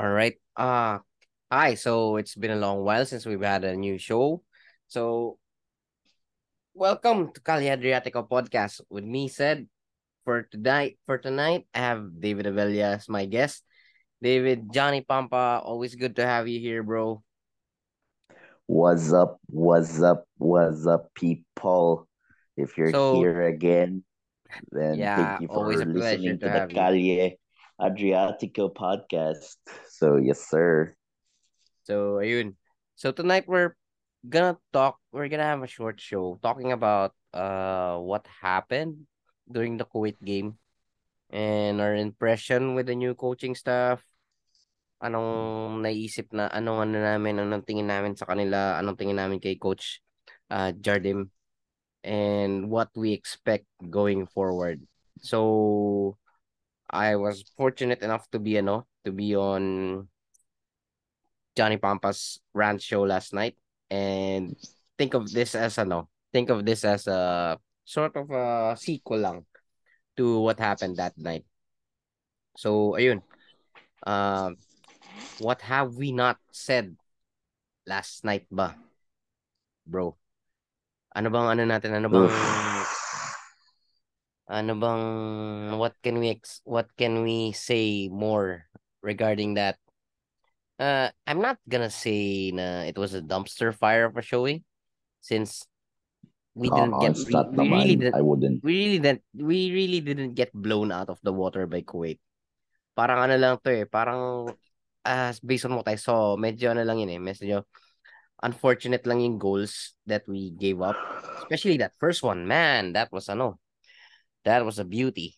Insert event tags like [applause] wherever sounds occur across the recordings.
All right. Uh hi. So it's been a long while since we've had a new show. So welcome to Calle Adriatico podcast with me, said for tonight. For tonight, I have David Avella as my guest. David, Johnny Pampa, always good to have you here, bro. What's up? What's up? What's up, people? If you're So here again, then yeah, thank you always for a pleasure listening to to the. Calle Adriatico podcast. So, yes, sir. So ayun. So tonight we're gonna talk. We're gonna have a short show talking about uh what happened during the Kuwait game and our impression with the new coaching staff. Anong naisip na anong ano namin, anong tingin namin sa kanila, anong tingin namin kay Coach uh, Jardim and what we expect going forward. So I was fortunate enough to be ano, to be on Johnny Pampa's rant show last night and think of this as ano, think of this as a sort of a sequel lang to what happened that night. So ayun, uh, what have we not said last night ba, bro? Ano bang ano natin? Ano bang ano bang what can we ex what can we say more regarding that? Uh, I'm not gonna say na it was a dumpster fire of a showing since we didn't get we, we really naman. did I wouldn't. we really didn't we really didn't get blown out of the water by Kuwait. Parang ano lang to eh, parang uh, based on what I saw, medyo ano lang yun eh, medyo unfortunate lang yung goals that we gave up. Especially that first one, man, that was ano, that was a beauty.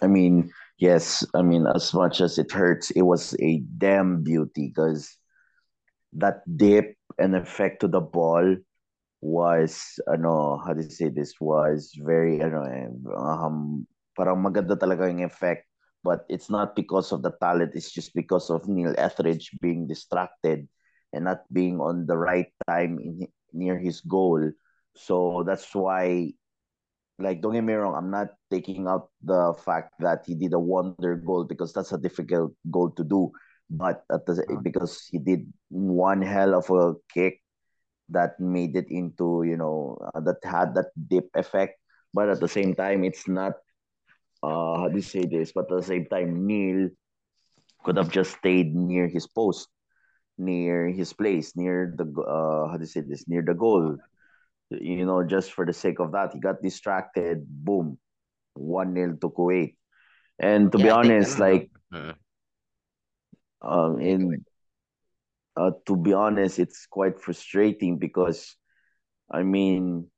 I mean, yes, I mean, as much as it hurts, it was a damn beauty because that dip and effect to the ball was ano how do you say this was very ano eh, um parang maganda talaga yung effect but it's not because of the talent it's just because of Neil Etheridge being distracted and not being on the right time in near his goal. So that's why like don't get me wrong I'm not taking out the fact that he did a wonder goal because that's a difficult goal to do. But at the, Uh, because he did one hell of a kick that made it into you know uh, that had that dip effect. But at the same time it's not uh how do you say this? But at the same time Neil could have just stayed near his post near his place near the uh how do you say this? Near the goal you know just for the sake of that he got distracted boom 1-0 to Kuwait and to yeah, be honest like Mm, um okay, go ahead. in uh, to be honest it's quite frustrating because I mean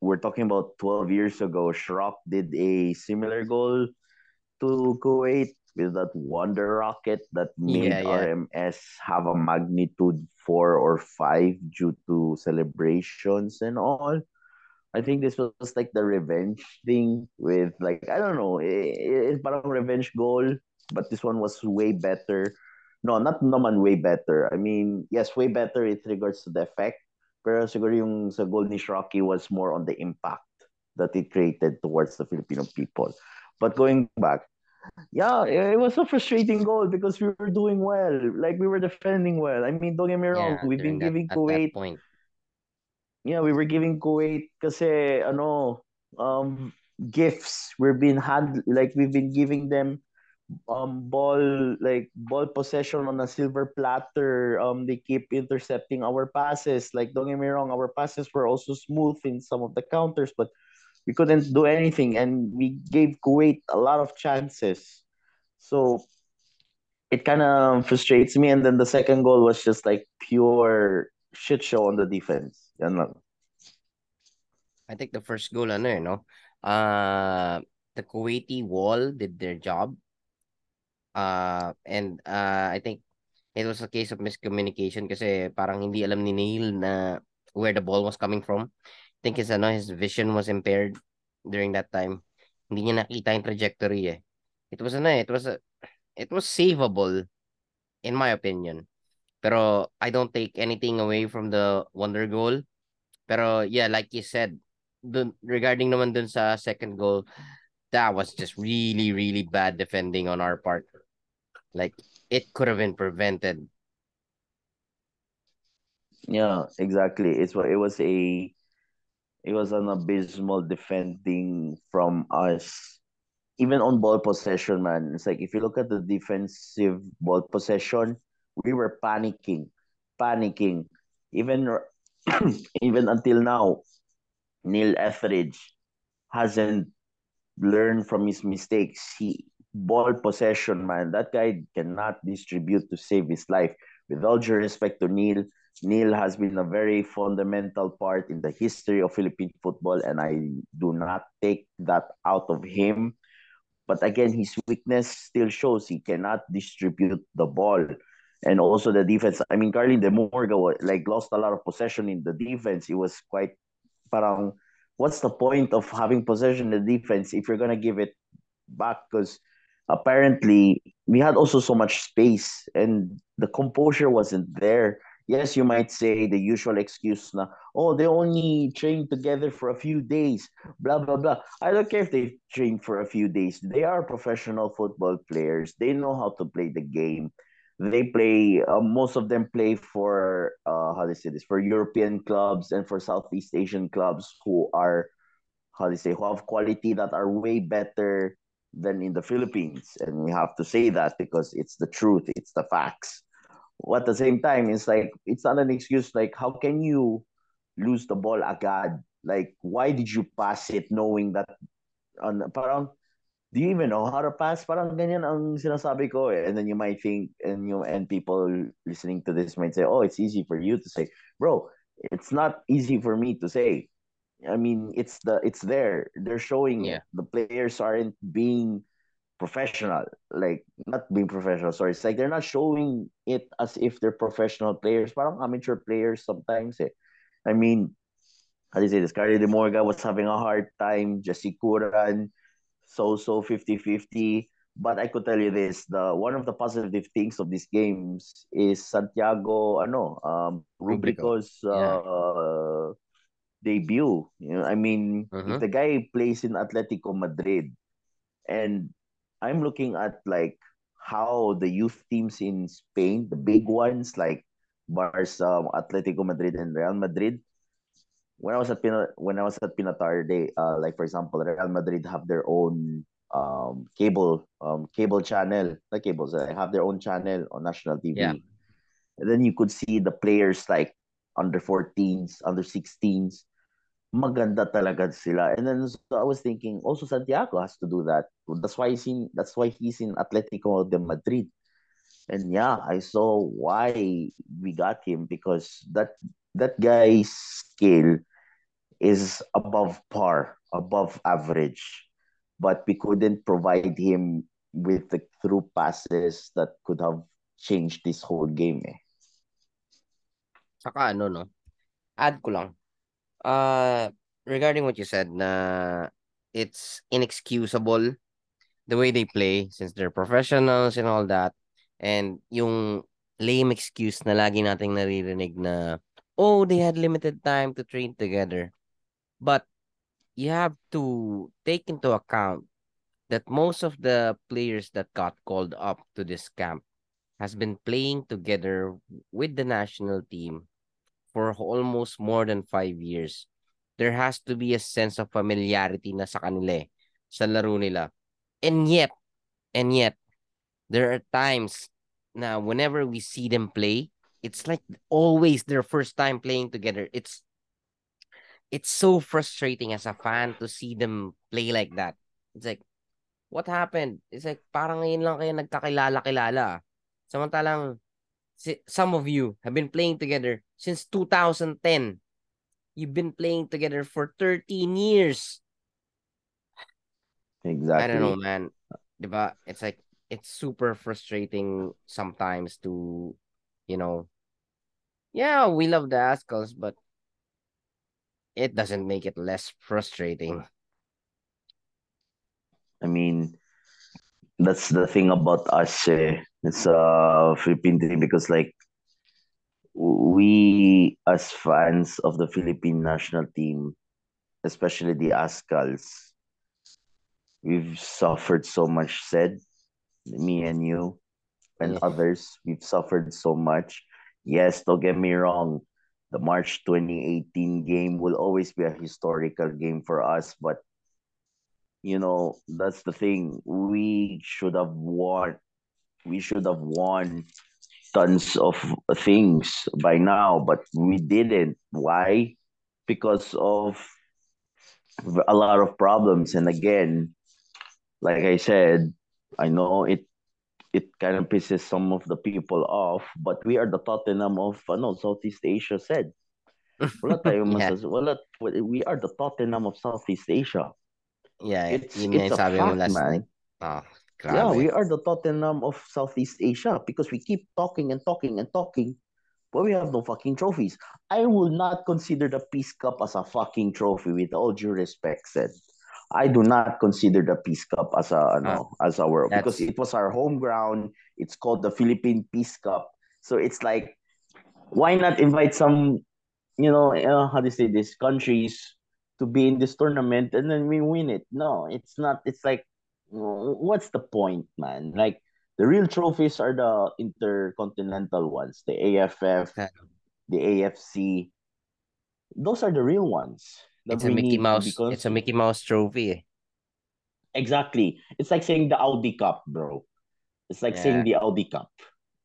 we're talking about 12 years ago, Schrock did a similar goal to Kuwait with that wonder rocket that Yeah, made yeah. RMS have a magnitude four or five due to celebrations and all. I think this was like the revenge thing with like I don't know, it, it's parang revenge goal, but this one was way better. No, not naman way better. I mean, yes, way better with regards to the effect. Pero siguro yung sa goal ni was more on the impact that it created towards the Filipino people. But going back, yeah, it was a frustrating goal because we were doing well. Like we were defending well. I mean, don't get me wrong, Yeah, we've been that giving Kuwait point. yeah, we were giving Kuwait kasi ano um gifts. We've been hand like we've been giving them um ball like ball possession on a silver platter. Um they keep intercepting our passes. Like don't get me wrong, our passes were also smooth in some of the counters, but we couldn't do anything and we gave Kuwait a lot of chances. So it kind of frustrates me and then the second goal was just like pure shit show on the defense. I think the first goal ano eh, no? Uh, the Kuwaiti wall did their job. Uh, and uh, I think it was a case of miscommunication kasi parang hindi alam ni Neil na where the ball was coming from. Think his, ano, his vision was impaired during that time. Hindi niya nakita yung trajectory eh. It was ano eh, it was a, it was savable in my opinion. Pero I don't take anything away from the wonder goal. Pero yeah, like you said, dun, regarding naman dun sa second goal, that was just really, really bad defending on our part. Like it could have been prevented. Yeah, exactly. It's what it was a it was an abysmal defending from us. Even on ball possession, man. It's like if you look at the defensive ball possession, we were panicking, panicking. Even [clears throat] even until now, Neil Etheridge hasn't learned from his mistakes. He ball possession, man. That guy cannot distribute to save his life. With all due respect to Neil, Neil has been a very fundamental part in the history of Philippine football, and I do not take that out of him. But again, his weakness still shows he cannot distribute the ball. And also the defense. I mean, Carli de Murga like lost a lot of possession in the defense. It was quite parang what's the point of having possession in the defense if you're gonna give it back? Because apparently we had also so much space and the composure wasn't there. Yes, you might say the usual excuse na, oh, they only trained together for a few days, blah, blah, blah. I don't care if they trained for a few days. They are professional football players. They know how to play the game. They play, uh, most of them play for, uh, how do you say this, for European clubs and for Southeast Asian clubs who are, how do you say, who have quality that are way better than in the Philippines. And we have to say that because it's the truth, it's the facts. At the same time, it's like, it's not an excuse. Like, how can you lose the ball agad? Like, why did you pass it knowing that, on, parang, do you even know how to pass? Parang ganyan ang sinasabi ko eh. And then you might think, and you and people listening to this might say, oh, it's easy for you to say. Bro, it's not easy for me to say. I mean, it's the it's there. They're showing Yeah. it. The players aren't being professional. Like not being professional. Sorry, it's like they're not showing it as if they're professional players. Parang amateur players sometimes. Eh. I mean, how do you say this? Carli de Murga was having a hard time. Jesse Curran, so so 50-50. But I could tell you this: the one of the positive things of these games is Santiago, ano, um, Rublico. Rublico's uh, debut. You know, I mean, Mm-hmm. if the guy plays in Atletico Madrid, and I'm looking at like how the youth teams in Spain, the big ones like Barca, Atletico Madrid, and Real Madrid. When I was at Pina, when I was at Pinatar, they uh, like for example, Real Madrid have their own um cable um cable channel, like cables. They have their own channel on national TV. Yeah. And then you could see the players like under 14s, under 16s. Maganda talaga sila. And then so I was thinking, also Santiago has to do that. That's why he's in that's why he's in Atletico de Madrid. And yeah, I saw why we got him because that that guy's skill is above par, above average. But we couldn't provide him with the through passes that could have changed this whole game. Eh. Saka ano, no? Add ko lang. Uh, regarding what you said na it's inexcusable the way they play since they're professionals and all that. And yung lame excuse na lagi nating naririnig na, oh, they had limited time to train together. But you have to take into account that most of the players that got called up to this camp has been playing together with the national team for almost more than five years. There has to be a sense of familiarity na sa kanila eh, sa laro nila. And yet, and yet, there are times na whenever we see them play, it's like always their first time playing together. It's it's so frustrating as a fan to see them play like that. It's like, what happened? It's like, parang ngayon lang kayo nagkakilala-kilala. Samantalang, some of you have been playing together since 2010. You've been playing together for 13 years. Exactly. I don't know, man. Diba? It's like, it's super frustrating sometimes to, you know, yeah, we love the Azkals, but it doesn't make it less frustrating. I mean, that's the thing about us. Eh. It's a uh, Philippine thing because, like, we as fans of the Philippine national team, especially the Azkals, we've suffered so much. Said me and you, and Yeah. others. We've suffered so much. Yes, don't get me wrong. The March 2018 game will always be a historical game for us, but you know, that's the thing. We should have won. We should have won tons of things by now, but we didn't. Why? Because of a lot of problems. And again, like I said, I know it it kind of pisses some of the people off, but we are the Tottenham of ano, Southeast Asia said. [laughs] Wala tayong Yeah. wala we are the Tottenham of Southeast Asia. Yeah, It's yun it's a fact, man. Oh, Yeah, we are the Tottenham of Southeast Asia because we keep talking and talking and talking, but we have no fucking trophies. I will not consider the Peace Cup as a fucking trophy with all due respect said. I do not consider the Peace Cup as a ano, as our because it was our home ground. It's called the Philippine Peace Cup. So it's like why not invite some you know, uh, how do you say this countries to be in this tournament and then we win it? No, it's not. It's like, what's the point, man? Like the real trophies are the intercontinental ones, the AFF, Yeah. the AFC. Those are the real ones It's a Mickey Mouse. to be It's a Mickey Mouse trophy. eh. Exactly. It's like saying the Audi Cup, bro. It's like saying the Audi Cup.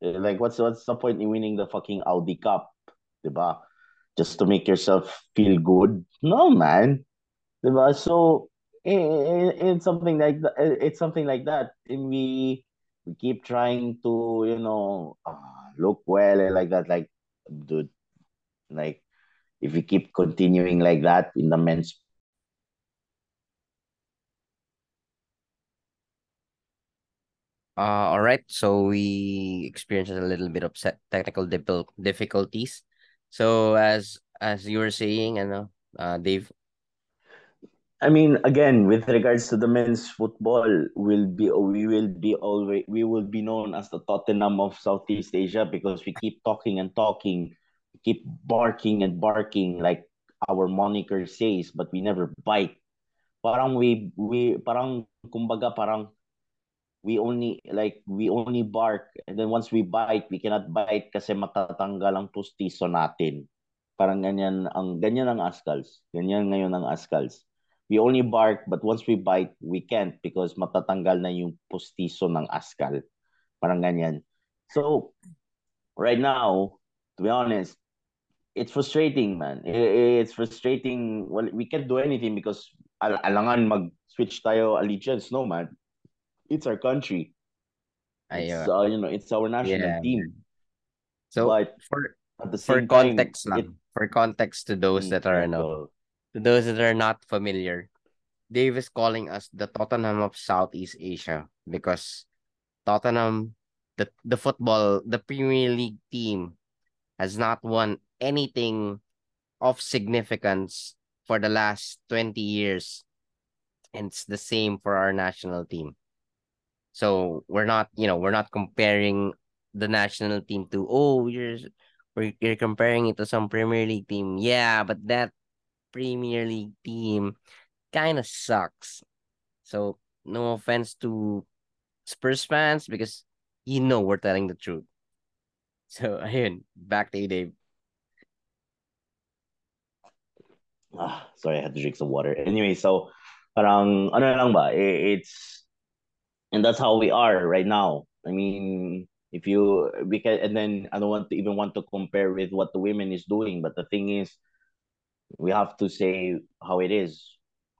Uh, Like, what's what's the point in winning the fucking Audi Cup, diba? Just to make yourself feel good? No, man. Diba? So i- i- it's something like that. It's something like that, and we we keep trying to you know uh, look well and like that. Like, dude, like if we keep continuing like that in the men's Uh, all right. So we experienced a little bit of technical diffi- difficulties. So as as you were saying, ano, uh, Dave. I mean, again, with regards to the men's football, will be we will be always we will be known as the Tottenham of Southeast Asia because we keep talking and talking, we keep barking and barking like our moniker says, but we never bite. Parang we we parang kumbaga parang we only like we only bark and then once we bite, we cannot bite kasi matatanggal ang pustiso natin. Parang ganyan ang ganyan ang Azkals. Ganyan ngayon ang Azkals. We only bark but once we bite, we can't because matatanggal na yung pustiso ng Azkal. Parang ganyan. So, right now, to be honest, it's frustrating, man. It's frustrating. Well, we can't do anything because al alangan mag-switch tayo allegiance, no, man. It's our country. It's, uh, you know, it's our national yeah. team. So But for at the for same time, context it, for context to those that are ano, well, to those that are not familiar, Dave is calling us the Tottenham of Southeast Asia because Tottenham, the the football, the Premier League team, has not won anything of significance for the last 20 years. And it's the same for our national team. So we're not, you know, we're not comparing the national team to, oh, you're you're comparing it to some Premier League team. Yeah, but that Premier League team kind of sucks. So no offense to Spurs fans because you know we're telling the truth. [laughs] So ayun, back to you, Dave. ah, sorry, I had to drink some water. Anyway, so parang ano lang ba? i- It's and that's how we are right now. I mean, if you we can and then I don't want to even want to compare with what the women is doing, but the thing is we have to say how it is.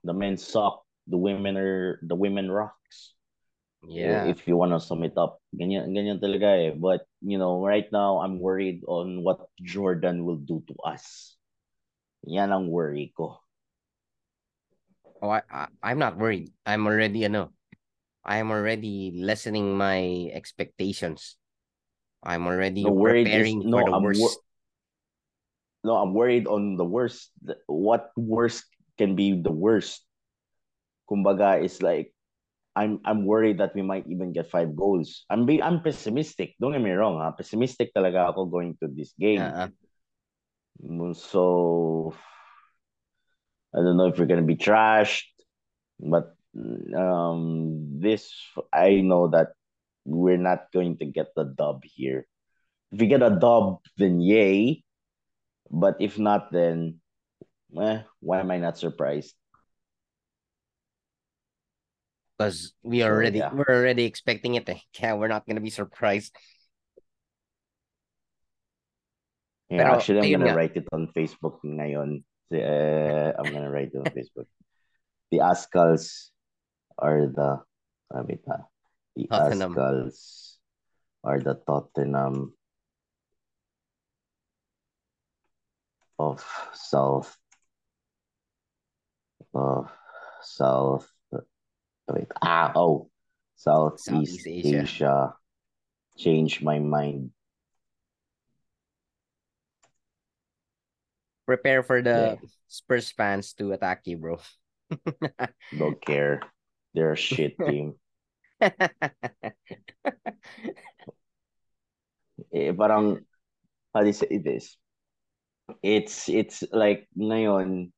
The men suck, the women are the women rocks. Yeah. If you want to sum it up. Ganyan, ganyan talaga eh. But, you know, right now, I'm worried on what Jordan will do to us. Yan ang worry ko. Oh, I, I I'm not worried. I'm already ano. I'm already lessening my expectations. I'm already No, worried is, preparing no, for the I'm, worst. wor- no, I'm worried on the worst. What worst can be the worst? Kumbaga, is like, I'm I'm worried that we might even get five goals. I'm be I'm pessimistic. Don't get me wrong, ha? Pessimistic talaga ako going to this game. Uh-uh. Mm, So I don't know if we're gonna be trashed, but um, this I know that we're not going to get the dub here. If we get a dub, then yay. But if not, then eh, why am I not surprised? Because we already yeah. we're already expecting it. Eh. Yeah, we're not gonna be surprised. Yeah, Pero, actually, I'm gonna nga. write it on Facebook ngayon. Uh, I'm gonna write it on Facebook. The Azkals are the, wait ha. The Tottenham. Azkals are the Tottenham of South of South wait ah oh Southeast, Southeast Asia. Asia. Change my mind. Prepare for the Okay. Spurs fans to attack you, bro. [laughs] Don't care. They're a shit [laughs] team. [laughs] eh, parang how do you say this? It's it's like ngayon.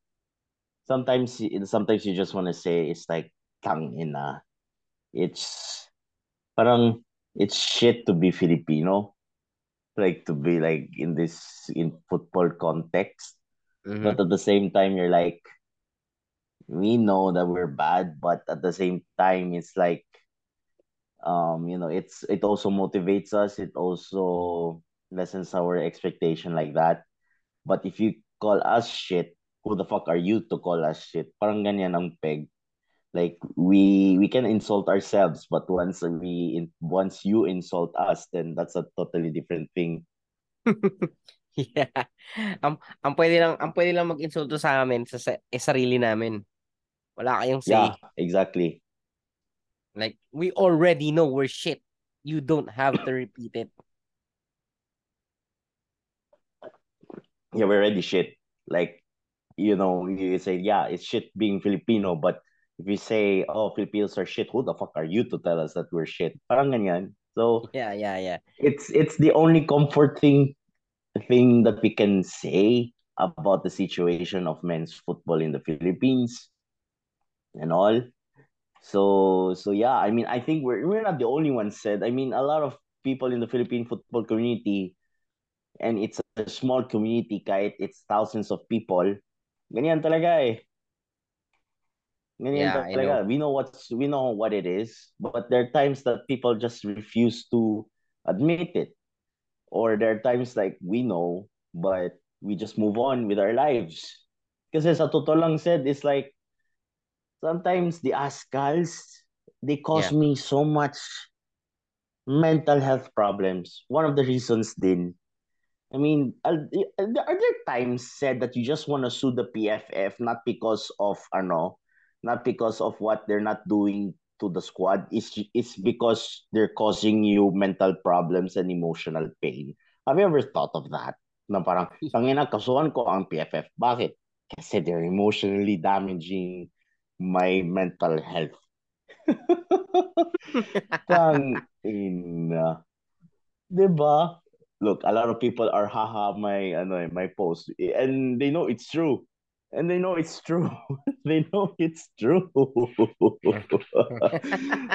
Sometimes sometimes you just want to say it's like tang ina. It's parang it's shit to be Filipino, like to be like in this in football context. Mhm. But at the same time, you're like, we know that we're bad, but at the same time, it's like, um, you know, it's it also motivates us. It also lessens our expectation like that. But if you call us shit, who the fuck are you to call us shit? Parang ganyan ang peg. Like we we can insult ourselves, but once we in, once you insult us, then that's a totally different thing. [laughs] yeah. Ang, ang pwede lang, ang pwede lang mag-insulto sa amin sa, sa eh, sarili namin. Wala kayong say. Yeah, exactly. Like, we already know we're shit. You don't have to repeat it. Yeah, we're already shit. Like, you know, you say, yeah, it's shit being Filipino, but if you say, oh, Filipinos are shit, who the fuck are you to tell us that we're shit? Parang ganyan. So Yeah, yeah, yeah. it's it's the only comforting thing that we can say about the situation of men's football in the Philippines and all. So so yeah, I mean, I think we're we're not the only ones said. I mean, a lot of people in the Philippine football community, and it's a small community, kahit it's thousands of people. Ganyan talaga eh. Ganyan Yeah, talaga. know. We know what's we know what it is, but there are times that people just refuse to admit it. Or there are times like we know, but we just move on with our lives. Kasi sa totoo lang said, it's like sometimes the Azkals, they cause Yeah. me so much mental health problems. One of the reasons din, I mean, are are there times said that you just want to sue the PFF not because of ano, not because of what they're not doing to the squad, it's, it's because they're causing you mental problems and emotional pain. Have you ever thought of that? Na parang, [laughs] tangina, kasuhan ko ang PFF. Bakit? Kasi they're emotionally damaging my mental health. [laughs] Tang ina. Diba? Look, a lot of people are haha my ano my post and they know it's true. And they know it's true. [laughs] they know it's true. [laughs]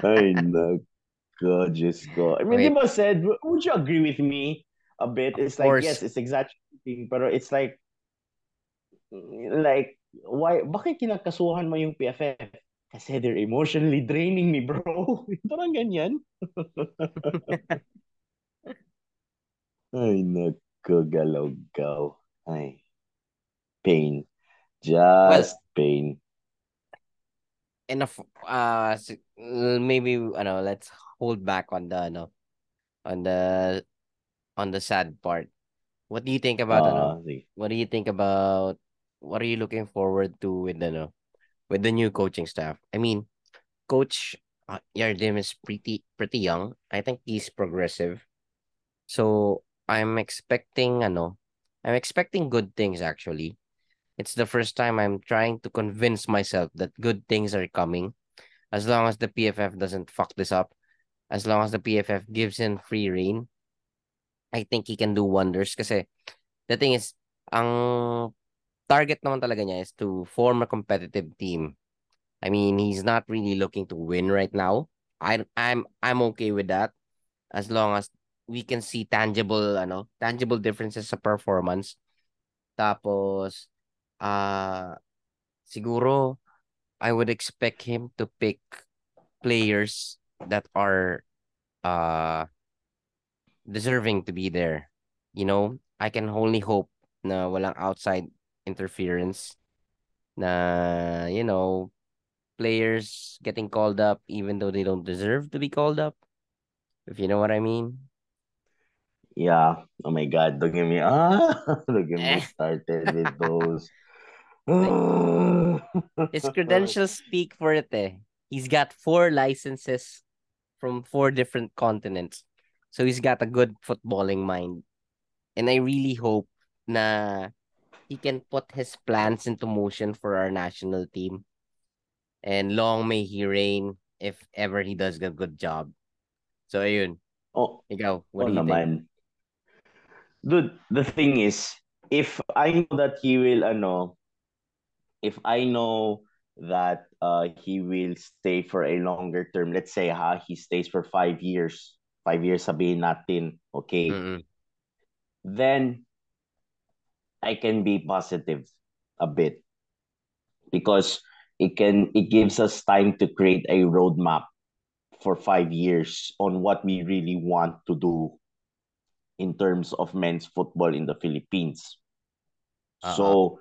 Ay, nako, Diyos ko. I mean, Wait. di ba said, would you agree with me a bit? Of It's like, course. yes, it's exaggerating, pero it's like, like, why, bakit kinakasuhan mo yung PFF? Kasi they're emotionally draining me, bro. [laughs] Parang ganyan. Ay, nako, galaw-gaw. Ay, pain. Just pain. enough uh uh, maybe ano let's hold back on the ano on the on the sad part what do you think about ano Ah, what do you think about what are you looking forward to with the no with the new coaching staff i mean coach uh, Yardim is pretty pretty young i think he's progressive so i'm expecting ano i'm expecting good things actually it's the first time i'm trying to convince myself that good things are coming as long as the PFF doesn't fuck this up, as long as the PFF gives him free reign, I think he can do wonders. Kasi the thing is, ang target naman talaga niya is to form a competitive team. I mean, he's not really looking to win right now. I I'm I'm okay with that. as long as we can see tangible ano, tangible differences sa performance. Tapos uh siguro I would expect him to pick players that are uh deserving to be there. You know, I can only hope na walang outside interference na you know players getting called up even though they don't deserve to be called up if you know what I mean yeah oh my god don't get me [laughs] ah don't get me started with [laughs] those his [sighs] credentials speak for it eh. he's got four licenses from four different continents so he's got a good footballing mind and I really hope na he can put his plans into motion for our national team. And long may he reign if ever he does a good job. So ayun. Oh, ikaw, what oh do you naman. think? Dude, the thing is, if I know that he will ano, if I know that uh he will stay for a longer term, let's say ha, he stays for five years. Five years sabihin natin, okay. Mm-mm. Then I can be positive a bit because it can it gives us time to create a roadmap for five years on what we really want to do in terms of men's football in the Philippines. Uh-uh. So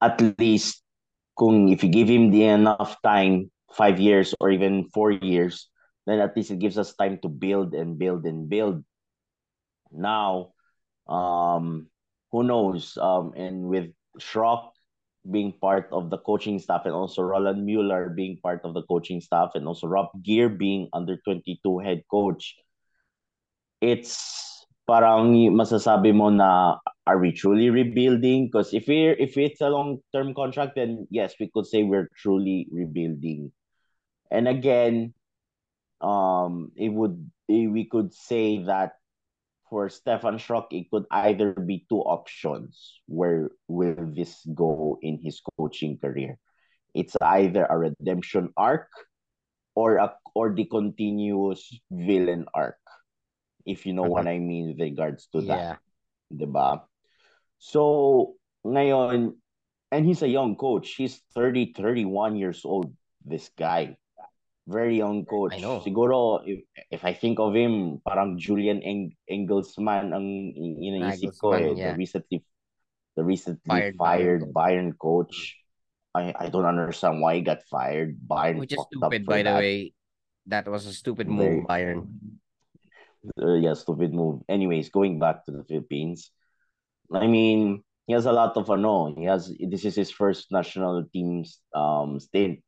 at least kung if you give him the enough time, five years or even four years, then at least it gives us time to build and build and build. Now, um, who knows? Um, and with Schrock being part of the coaching staff and also Roland Mueller being part of the coaching staff and also Rob Gier being under 22 head coach, it's parang masasabi mo na are we truly rebuilding? Because if we if it's a long term contract, then yes, we could say we're truly rebuilding. And again, um, it would we could say that for Stephan Schrock, it could either be two options. Where will this go in his coaching career? It's either a redemption arc or a or the continuous villain arc. If you know what I mean with regards to Yeah. that. Diba? So, ngayon, and he's a young coach. He's 30, 31 years old, this guy. Very young coach. I know. Siguro, if, if I think of him, parang Julian Eng Nagelsmann ang iniisip ko eh. Yeah. The recently, the recently Fired fired, Bayern Bayern, coach. I, I don't understand why he got fired. Bayern Which is stupid, by the way. That was a stupid move, Bayern. Uh, yeah, stupid move. Anyways, going back to the Philippines, I mean, he has a lot of ano. He has this is his first national team um stint.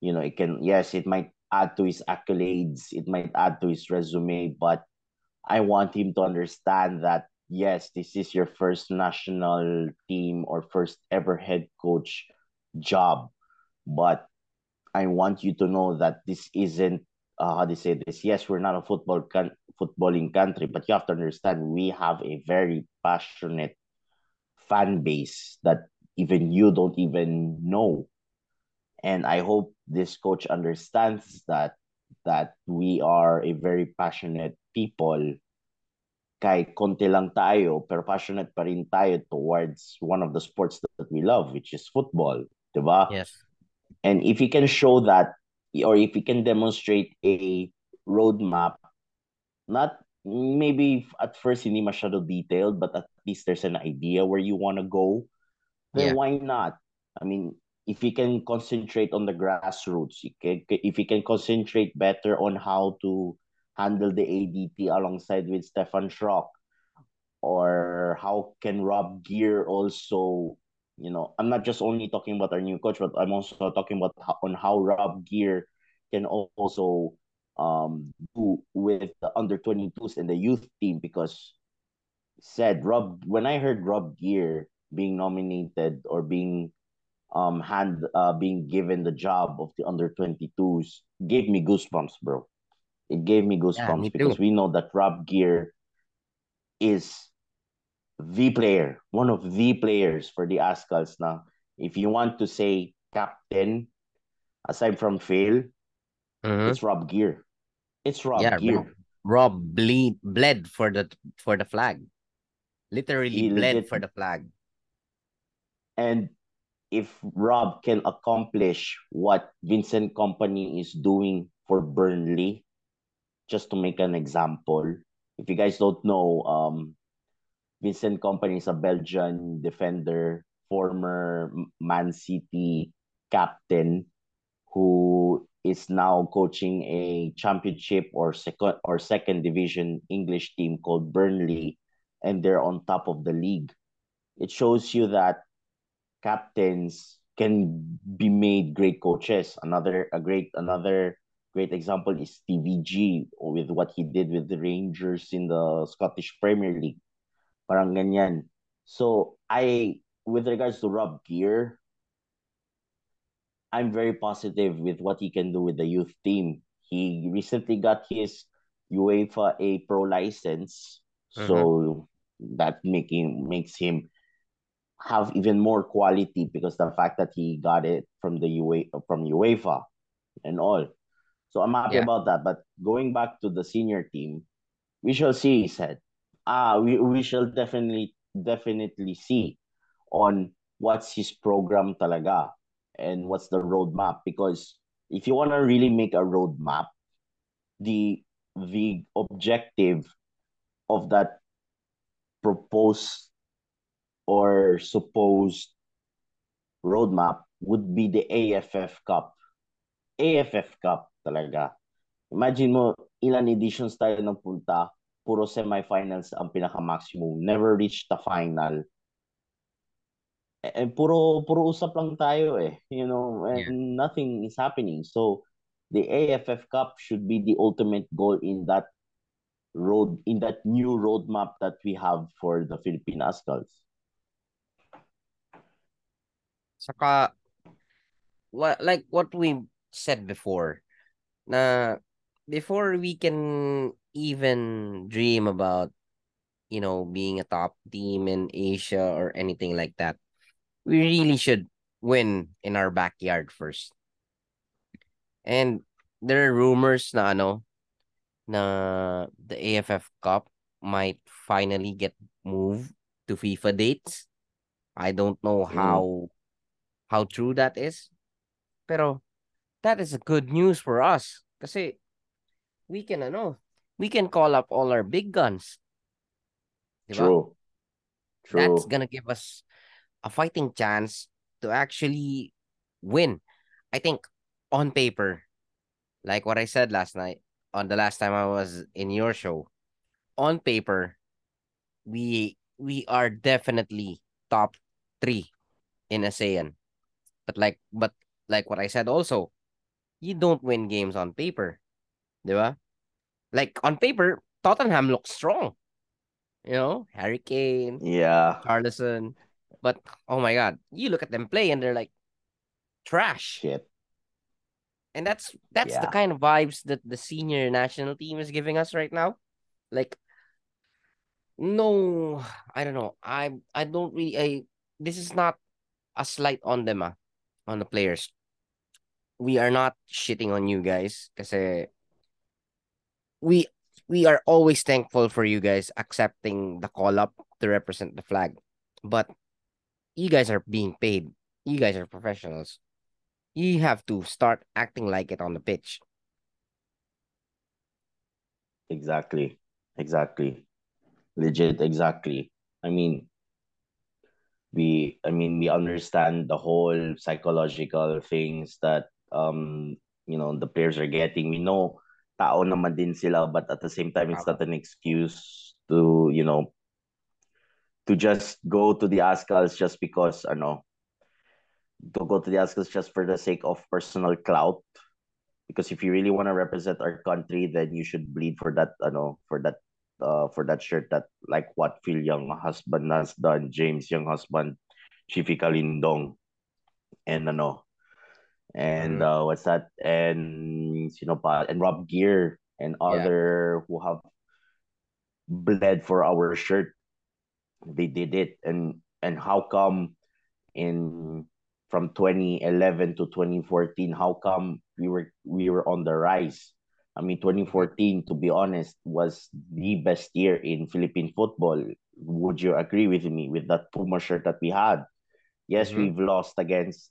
You know, it can yes, it might add to his accolades, it might add to his resume, but I want him to understand that yes, this is your first national team or first ever head coach job, but I want you to know that this isn't uh, how do you say this? Yes, we're not a football can- footballing country, but you have to understand we have a very passionate fan base that even you don't even know. And I hope this coach understands that that we are a very passionate people. Kahit konti lang tayo, pero passionate pa rin tayo towards one of the sports that we love, which is football. Diba? Yes. And if he can show that, or if he can demonstrate a roadmap, not maybe at first hindi masyado detailed, but at least there's an idea where you want to go, then Yeah. why not? I mean, if you can concentrate on the grassroots, he can, if you can concentrate better on how to handle the ADT alongside with Stephan Schrock, or how can Rob Gier also, you know, I'm not just only talking about our new coach, but I'm also talking about how, on how Rob Gier can also um do with the under 22s and the youth team because said Rob when I heard Rob Gier being nominated or being um hand uh being given the job of the under 22s gave me goosebumps bro. It gave me goosebumps me because we know that Rob Gier is the player one of the players for the Azkals now if you want to say captain aside from Phil Mhm. it's Rob Gier It's Rob Yeah, Gier. Rob, Rob bleed bled for the for the flag. Literally He bled legit- for the flag. And if Rob can accomplish what Vincent Kompany is doing for Burnley, just to make an example, if you guys don't know, um, Vincent Kompany is a Belgian defender, former Man City captain, who is now coaching a championship or second or second division English team called Burnley, and they're on top of the league. It shows you that captains can be made great coaches. Another a great another great example is Stevie G with what he did with the Rangers in the Scottish Premier League. Parang ganyan. So I with regards to Rob Gier, I'm very positive with what he can do with the youth team. He recently got his UEFA A Pro license, so that making makes him have even more quality because the fact that he got it from the UA from UEFA and all. So I'm happy Yeah. about that. But going back to the senior team, we shall see, he said. Ah, we, we shall definitely definitely see on what's his program talaga and what's the roadmap. Because if you want to really make a roadmap, the the objective of that proposed or supposed roadmap would be the AFF Cup. AFF Cup talaga. Imagine mo, ilan editions tayo nagpunta, puro semifinals ang pinaka-maximum. Never reached the final. Eh, eh, puro, puro usap lang tayo eh. You know, and Yeah. nothing is happening. So, the AFF Cup should be the ultimate goal in that road, in that new roadmap that we have for the Philippine Azkals. Saka, what like what we said before, na before we can even dream about, you know, being a top team in Asia or anything like that, we really should win in our backyard first. And there are rumors na ano, na the AFF Cup might finally get moved to FIFA dates. I don't know Mm. how how true that is. Pero that is a good news for us kasi we can ano, we can call up all our big guns. Diba? True. True. That's gonna give us a fighting chance to actually win. I think on paper, like what I said last night, on the last time I was in your show, on paper, we we are definitely top three in ASEAN. But like but like what I said also, you don't win games on paper. Diba? Like on paper, Tottenham looks strong. You know, Harry Kane, Yeah. Carlson. But oh my god, you look at them play and they're like trash. Shit. And that's that's the kind of vibes that the senior national team is giving us right now. Like no, I don't know. I I don't really I this is not a slight on them ah, on the players. We are not shitting on you guys kasi we we are always thankful for you guys accepting the call up to represent the flag. But you guys are being paid. You guys are professionals. You have to start acting like it on the pitch. Exactly. Exactly. Legit, exactly. I mean, we I mean we understand the whole psychological things that um you know the players are getting. We know tao naman din sila, but at the same time it's not an excuse to, you know, to just go to the Azkals just because I ano to go to the Azkals just for the sake of personal clout. Because if you really want to represent our country, then you should bleed for that ano for that uh for that shirt that like what Phil Younghusband has done, James Young husband, Chieffy Caligdong, and ano, and Mhm. uh what's that? And sino pa? And Rob Gier and Yeah. other who have bled for our shirt. They did it, and and how come in from 2011 to 2014 how come we were we were on the rise I mean, 2014, to be honest, was the best year in Philippine football. Would you agree with me with that Puma shirt that we had? Yes, Mhm. we've lost against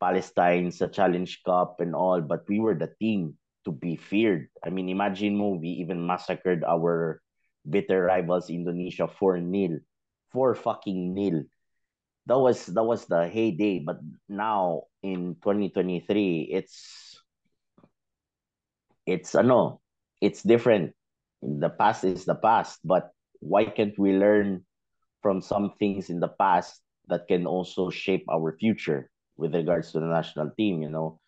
Palestine's a Challenge Cup and all, but we were the team to be feared. I mean, imagine mo, we even massacred our bitter rivals Indonesia 4-0. 4 fucking nil. That was that was the heyday, but now in 2023, it's it's uh, ano, it's different. The past is the past, but why can't we learn from some things in the past that can also shape our future with regards to the national team, you know?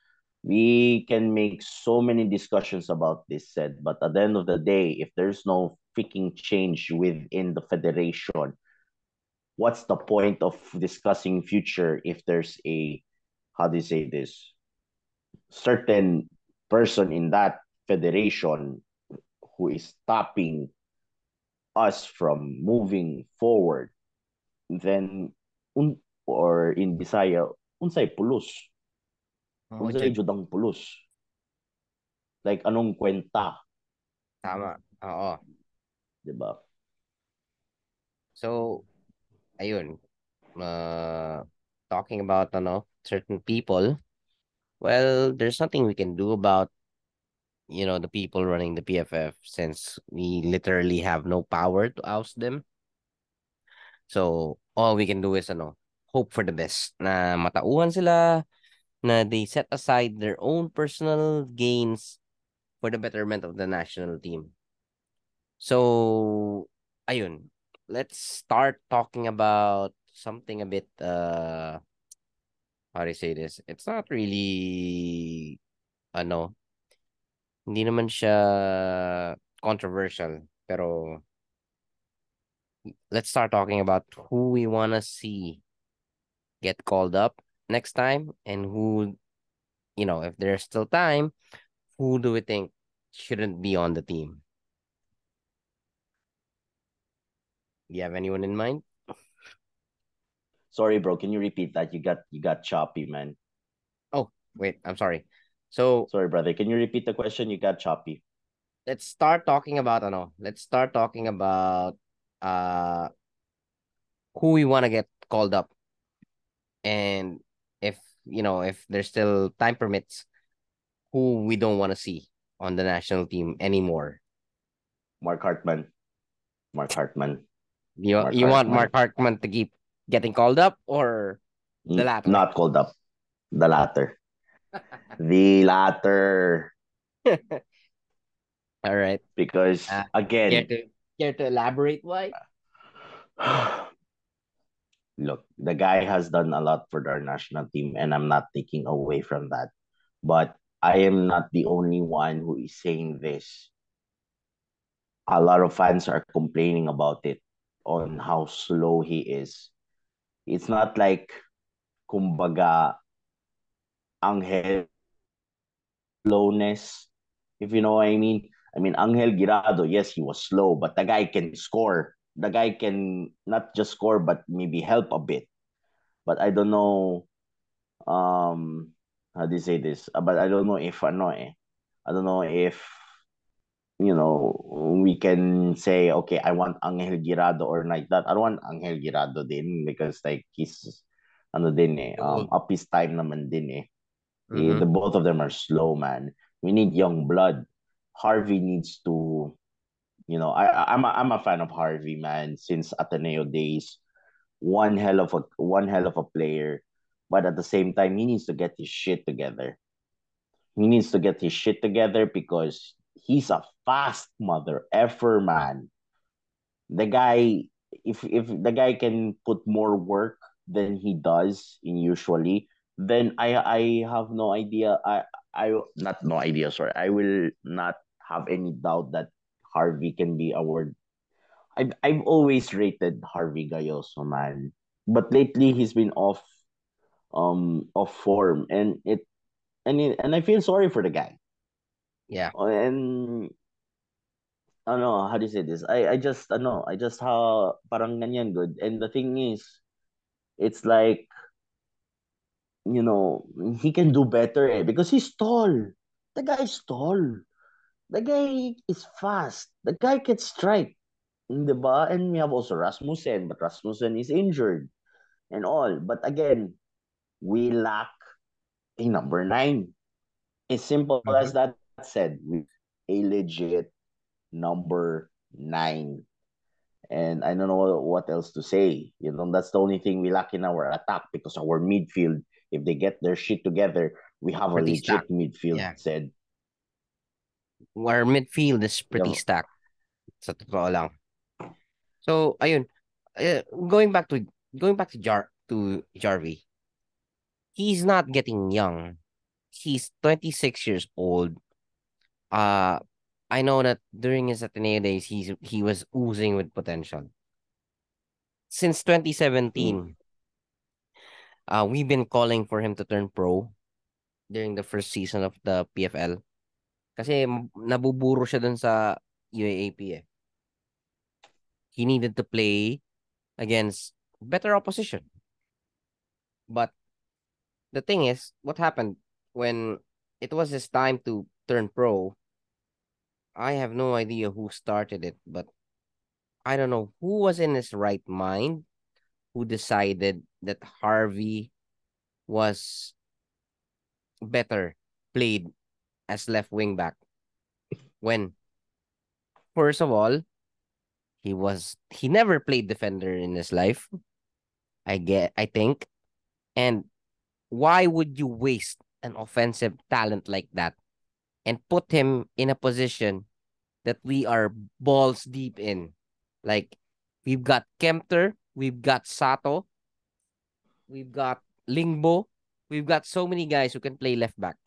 We can make so many discussions about this said, but at the end of the day, if there's no freaking change within the federation, what's the point of discussing future if there's a how do you say this certain person in that federation who is stopping us from moving forward then un, or in Bisaya unsay pulos Oo, unsay Jud. jud ang pulos like anong kwenta Tama. Oo. Di ba So, ayun. Uh, talking about ano, certain people, well, there's nothing we can do about you know the people running the PFF since we literally have no power to oust them. So, all we can do is ano, hope for the best na matauhan sila na they set aside their own personal gains for the betterment of the national team. So, ayun. Let's start talking about something a bit uh how do you say this? It's not really ano hindi naman siya controversial pero let's start talking about who we want to see get called up next time and who you know if there's still time who do we think shouldn't be on the team do you have anyone in mind? Sorry bro can you repeat that? You got you got choppy man. Oh wait i'm sorry. So sorry brother can you repeat the question? You got choppy. Let's start talking about I know. let's start talking about uh who we want to get called up. And if you know if there's still time permits who we don't want to see on the national team anymore. Mark Hartmann. Mark Hartmann you Mark you want Mark Hartmann to keep getting called up or the latter Not called up. The latter. [laughs] the latter. [laughs] all right Because Uh, care again, to care to elaborate why [sighs] look, the guy has done a lot for our national team, and I'm not taking away from that. But I am not the only one who is saying this. A lot of fans are complaining about it on how slow he is. It's not like kumbaga Angel slowness, if you know what I mean. I mean, Angel Guirado, yes, he was slow, but the guy can score. The guy can not just score, but maybe help a bit. But I don't know, um, how do you say this? Uh, But I don't know if ano eh. I don't know if you know we can say okay, I want Angel Guirado or like that. I don't want Angel Guirado din because like he's ano din eh, um, up his time naman din eh. Mhm. The both of them are slow, man. We need young blood. Harvey needs to, you know, I I- I'm a, I'm a fan of Harvey, man, since Ateneo days. One hell of a one hell of a player, but at the same time, he needs to get his shit together. He needs to get his shit together because he's a fast mother effer, man. The guy, if if the guy can put more work than he does in usually, then I I have no idea. I I not no idea. Sorry, I will not have any doubt that Harvey can be our. I've I've always rated Jarvey Gayoso, man, but lately he's been off um off form, and it and it, and I feel sorry for the guy. Yeah And ano, how do you say this? I I just ano, I just how parang ganyan good. And the thing is, it's like you know, he can do better eh, because he's tall. The guy is tall. the guy is fast. The guy can strike. Diba? And we have also Rasmussen, but Rasmussen is injured and all. But again, we lack a number nine. As simple mm-hmm. as that said, we a legit number nine. And I don't know what else to say. You know, that's the only thing we lack in our attack because our midfield, if they get their shit together, we have pretty a legit stacked. midfield yeah. said. Our midfield is pretty yeah. stacked. Sa totoo lang. So, ayun. Uh, going back to going back to Jar to Jarvey. He's not getting young. He's 26 years old. Uh I know that during his Ateneo days, he's he was oozing with potential. Since 2017, mm. uh, we've been calling for him to turn pro during the first season of the PFL. Kasi nabuburo siya dun sa UAAP eh. He needed to play against better opposition. But the thing is, what happened when it was his time to turn pro? I have no idea who started it, but I don't know who was in his right mind who decided that Harvey was better played as left wing back when first of all he was he never played defender in his life i get i think. And why would you waste an offensive talent like that and put him in a position that we are balls deep in. Like we've got Kempter, we've got Sato, we've got Lingbo, we've got so many guys who can play left back.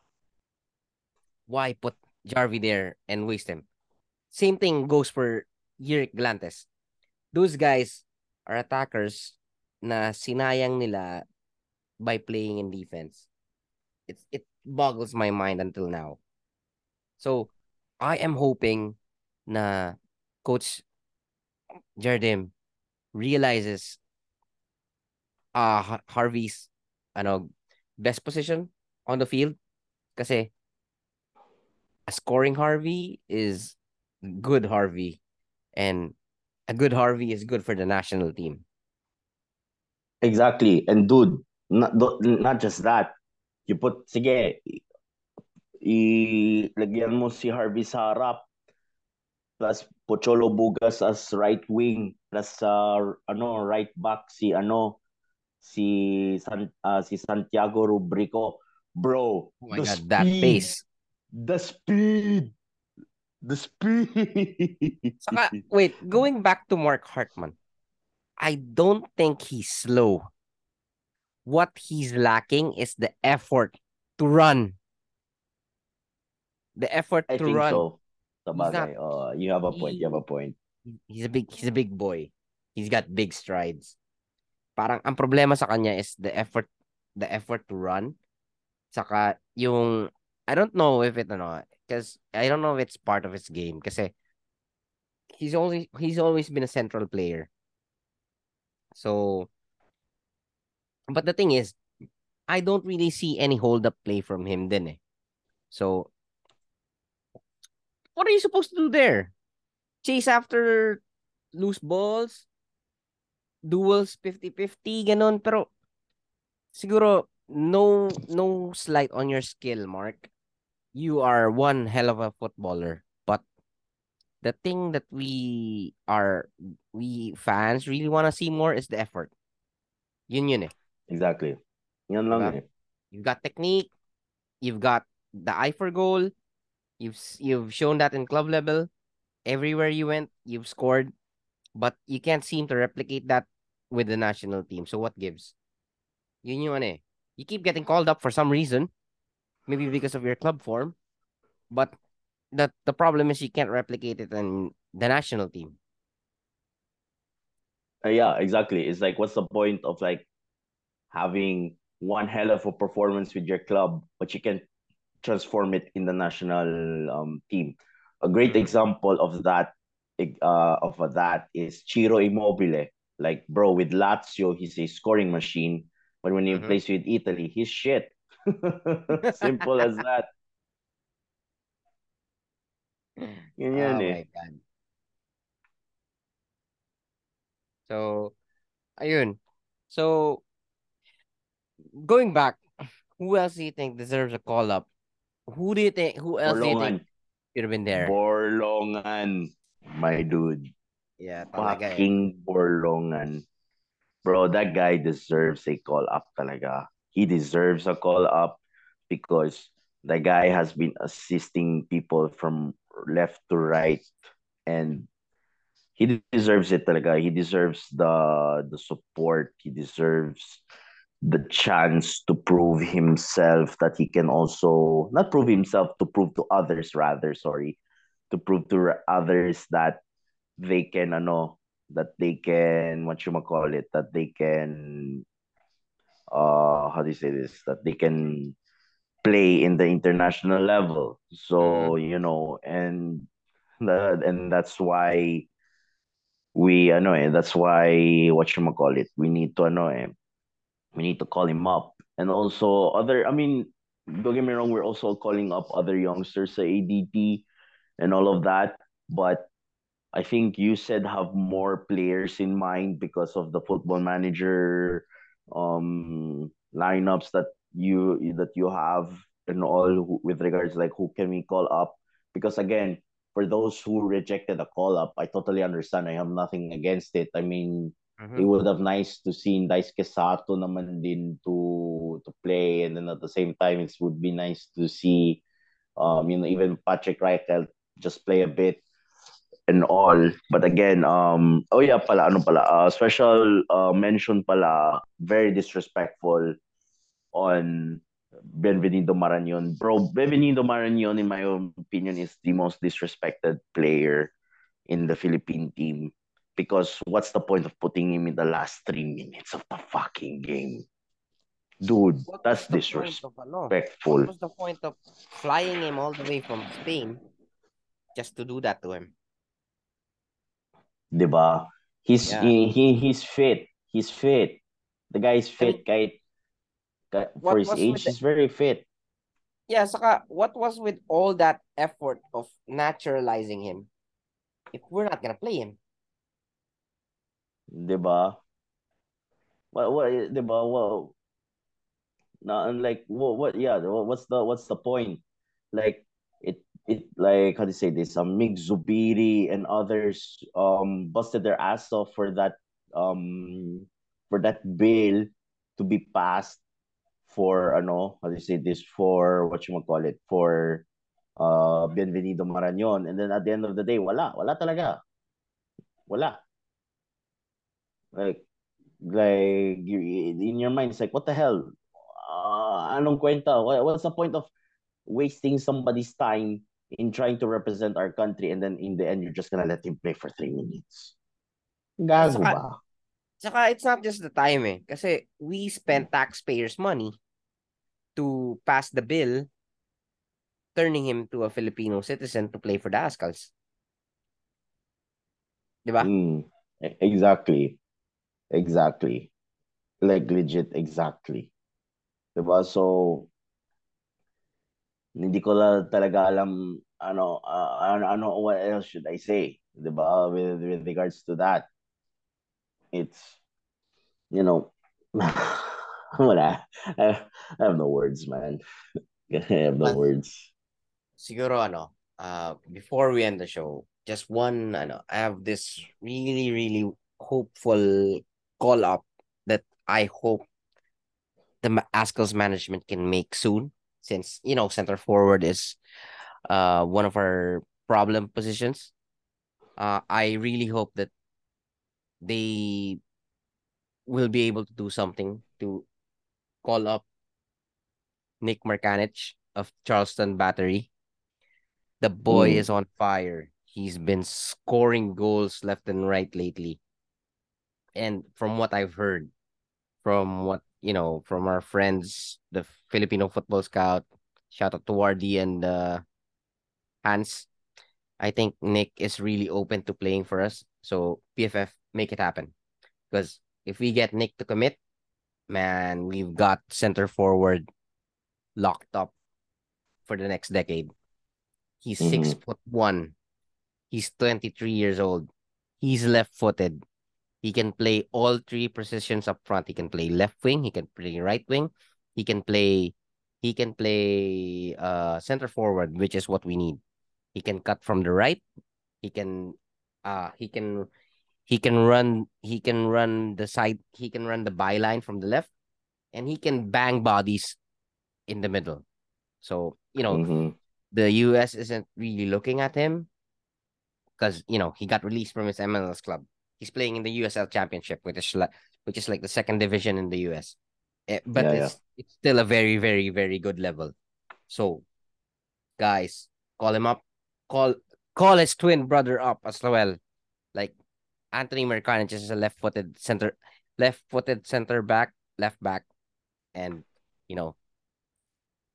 Why put Jarvey there and waste him? Same thing goes for Yrick Gallantes. Those guys are attackers na sinayang nila by playing in defense. It it boggles my mind until now. So I am hoping na Coach Jardim realizes uh Harvey's ano best position on the field kasi a scoring Harvey is good Harvey and a good Harvey is good for the national team. Exactly. And dude, not not just that. You put sige ilagyan mo si Harvey sa harap plus Pocholo Bugas as right wing plus uh, ano right back si ano si San, uh, si Santiago Rublico. Bro oh my god speed, that pace. The speed. The speed. Saka, wait going back to Mark Hartmann I don't think he's slow. What he's lacking is the effort to run the effort I to run so. Sabagay. Not, uh, you have a point. He, you have a point. He's a big he's a big boy. He's got big strides. Parang ang problema sa kanya is the effort the effort to run. Saka yung I don't know if it ano because I don't know if it's part of his game kasi he's only he's always been a central player. So but the thing is I don't really see any hold up play from him then eh. So what are you supposed to do there? Chase after loose balls, duels 50-50, ganun. Pero siguro no no slight on your skill, Mark. You are one hell of a footballer, but the thing that we are we fans really want to see more is the effort. Yun yun eh. Exactly. Yan lang diba? eh. You've got technique, you've got the eye for goal, You've you've shown that in club level. Everywhere you went, you've scored, but you can't seem to replicate that with the national team. So what gives? Yun yung ano eh. You keep getting called up for some reason, maybe because of your club form, but the the problem is you can't replicate it in the national team. Uh, yeah, exactly. It's like, what's the point of like having one hell of a performance with your club, but you can transform it in the national um, team. A great mm-hmm. example of that uh, of that is Ciro Immobile. Like, bro, with Lazio, he's a scoring machine. But when he mm-hmm. plays with Italy, he's shit. [laughs] Simple as [laughs] that. Yun Oh eh. my God. So, ayun. So, going back, who else do you think deserves a call up? Who do you think? Who else do you think Borlongan. should have been there? Borlongan. My dude. yeah, talaga eh. Fucking Borlongan. Bro, that guy deserves a call up talaga. He deserves a call up because the guy has been assisting people from left to right and he deserves it talaga. He deserves the the support. He deserves the chance to prove himself that he can also not prove himself to prove to others rather sorry to prove to others that they can ano that they can what you call it that they can uh how do you say this that they can play in the international level so Mhm. you know and the, and that's why we ano eh that's why what you call it we need to ano eh we need to call him up. And also other I mean don't get me wrong we're also calling up other youngsters sa ADT and all of that. But I think you said have more players in mind because of the football manager um lineups that you that you have and all with regards like who can we call up? Because again for those who rejected the call up I totally understand. I have nothing against it. I mean it Mhm. would have nice to see Daisuke Sato naman din to to play and then at the same time it would be nice to see um you know even Patrick Reichelt just play a bit and all. But again, um, oh yeah pala, ano pala, uh, special uh, mention pala, very disrespectful on Bienvenido Marañon. Bro, Bienvenido Marañon, in my own opinion, is the most disrespected player in the Philippine team. Because what's the point of putting him in the last three minutes of the fucking game? Dude, What that's was the point of ano? disrespectful. Uh, what was the point of flying him all the way from Spain just to do that to him? Diba? He's Yeah. he, he he's fit. He's fit. The guy's fit kahit Ka- for his age, he's very fit. yeah, saka what was with all that effort of naturalizing him if we're not gonna play him? Diba? What, what, diba? Well, na, like, what, what, yeah, what's the, what's the point? Like, it, it, like, how do you say this? Um, Mig Zubiri and others, um, busted their ass off for that, um, for that bill to be passed for, ano, how do you say this? For, what you call it? For, uh, Bienvenido Marañon. And then at the end of the day, wala, wala talaga. Wala. Like, like you, in your mind, it's like, what the hell? Uh, anong kwenta? What, what's the point of wasting somebody's time in trying to represent our country and then in the end, you're just gonna let him play for three minutes? Gago Saka, ba? saka it's not just the time eh. Kasi we spent taxpayers' money to pass the bill turning him to a Filipino citizen to play for the Azkals. Diba? Mm, exactly. Exactly. Like legit, exactly. Diba? So, hindi ko la talaga alam ano, uh, ano, ano, what else should I say? Diba? With, with regards to that. It's, you know, [laughs] wala. I, I have no words, man. [laughs] I have no Well, words. siguro ano, uh, before we end the show, just one, ano, I have this really, really hopeful call up that I hope the Azkals management can make soon, since you know center forward is uh one of our problem positions. Uh, I really hope that they will be able to do something to call up Nick Markanich of Charleston Battery. The boy Mm. is on fire. He's been scoring goals left and right lately. And from what I've heard, from what you know, from our friends, the Filipino football scout, shout out to Wardy and uh, Hans. I think Nick is really open to playing for us. So PFF, make it happen. Because if we get Nick to commit, man, we've got center forward locked up for the next decade. He's six Mhm. foot one. He's 23 years old. He's left footed. He can play all three positions up front. He can play left wing, he can play right wing, he can play he can play uh center forward, which is what we need. He can cut from the right. He can uh he can he can run he can run the side he can run the byline from the left and he can bang bodies in the middle. So, you know, Mhm. the US isn't really looking at him because you know he got released from his MLS club. He's playing in the USL Championship, which is like which is like the second division in the US. Eh, but Yeah, yeah. it's it's still a very very very good level. So, guys, call him up. Call call his twin brother up as well. Like Anthony Markanich is a left-footed center, left-footed center back, left back, and you know,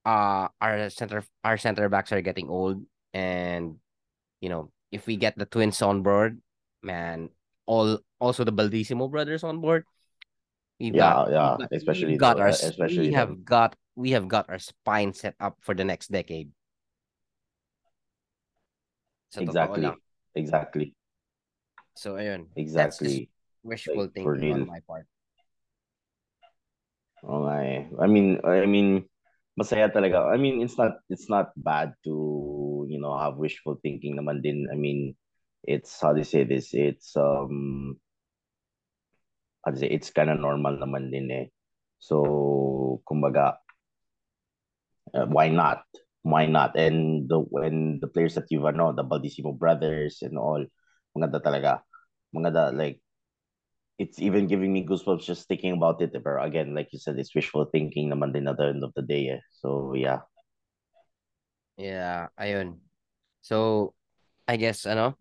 uh our center our center backs are getting old, and you know, if we get the twins on board, man, all also the Baldissimo brothers on board, we've got Yeah, yeah. got, Especially got the, our especially we have them. got we have got our spine set up for the next decade. Sa Exactly. Exactly. So ayun, Exactly. wishful Like thinking on my part. Oh my. I mean, I mean, masaya talaga. I mean, it's not it's not bad to, you know, have wishful thinking naman din. I mean, it's how do you say this? It's um how do you say it's kind of normal naman din eh. So, kumbaga, uh, why not? Why not? And the when the players that you've ano, the Baldissimo brothers and all, maganda talaga. Maganda like it's even giving me goosebumps just thinking about it. But again, like you said, it's wishful thinking naman din at the end of the day. Eh. So yeah. Yeah, ayun. So, I guess ano,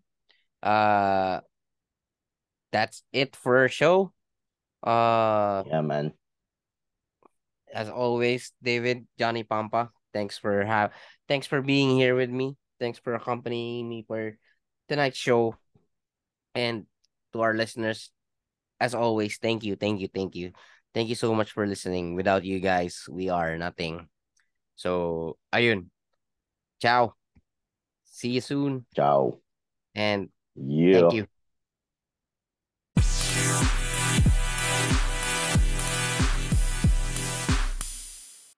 uh that's it for our show. Uh Yeah, man. as always, David, Johnny Pampa, thanks for have thanks for being here with me. Thanks for accompanying me for tonight's show. And to our listeners, as always, thank you, thank you, thank you. Thank you so much for listening. Without you guys, we are nothing. So, ayun. Ciao. See you soon Ciao. and Yeah. thank you.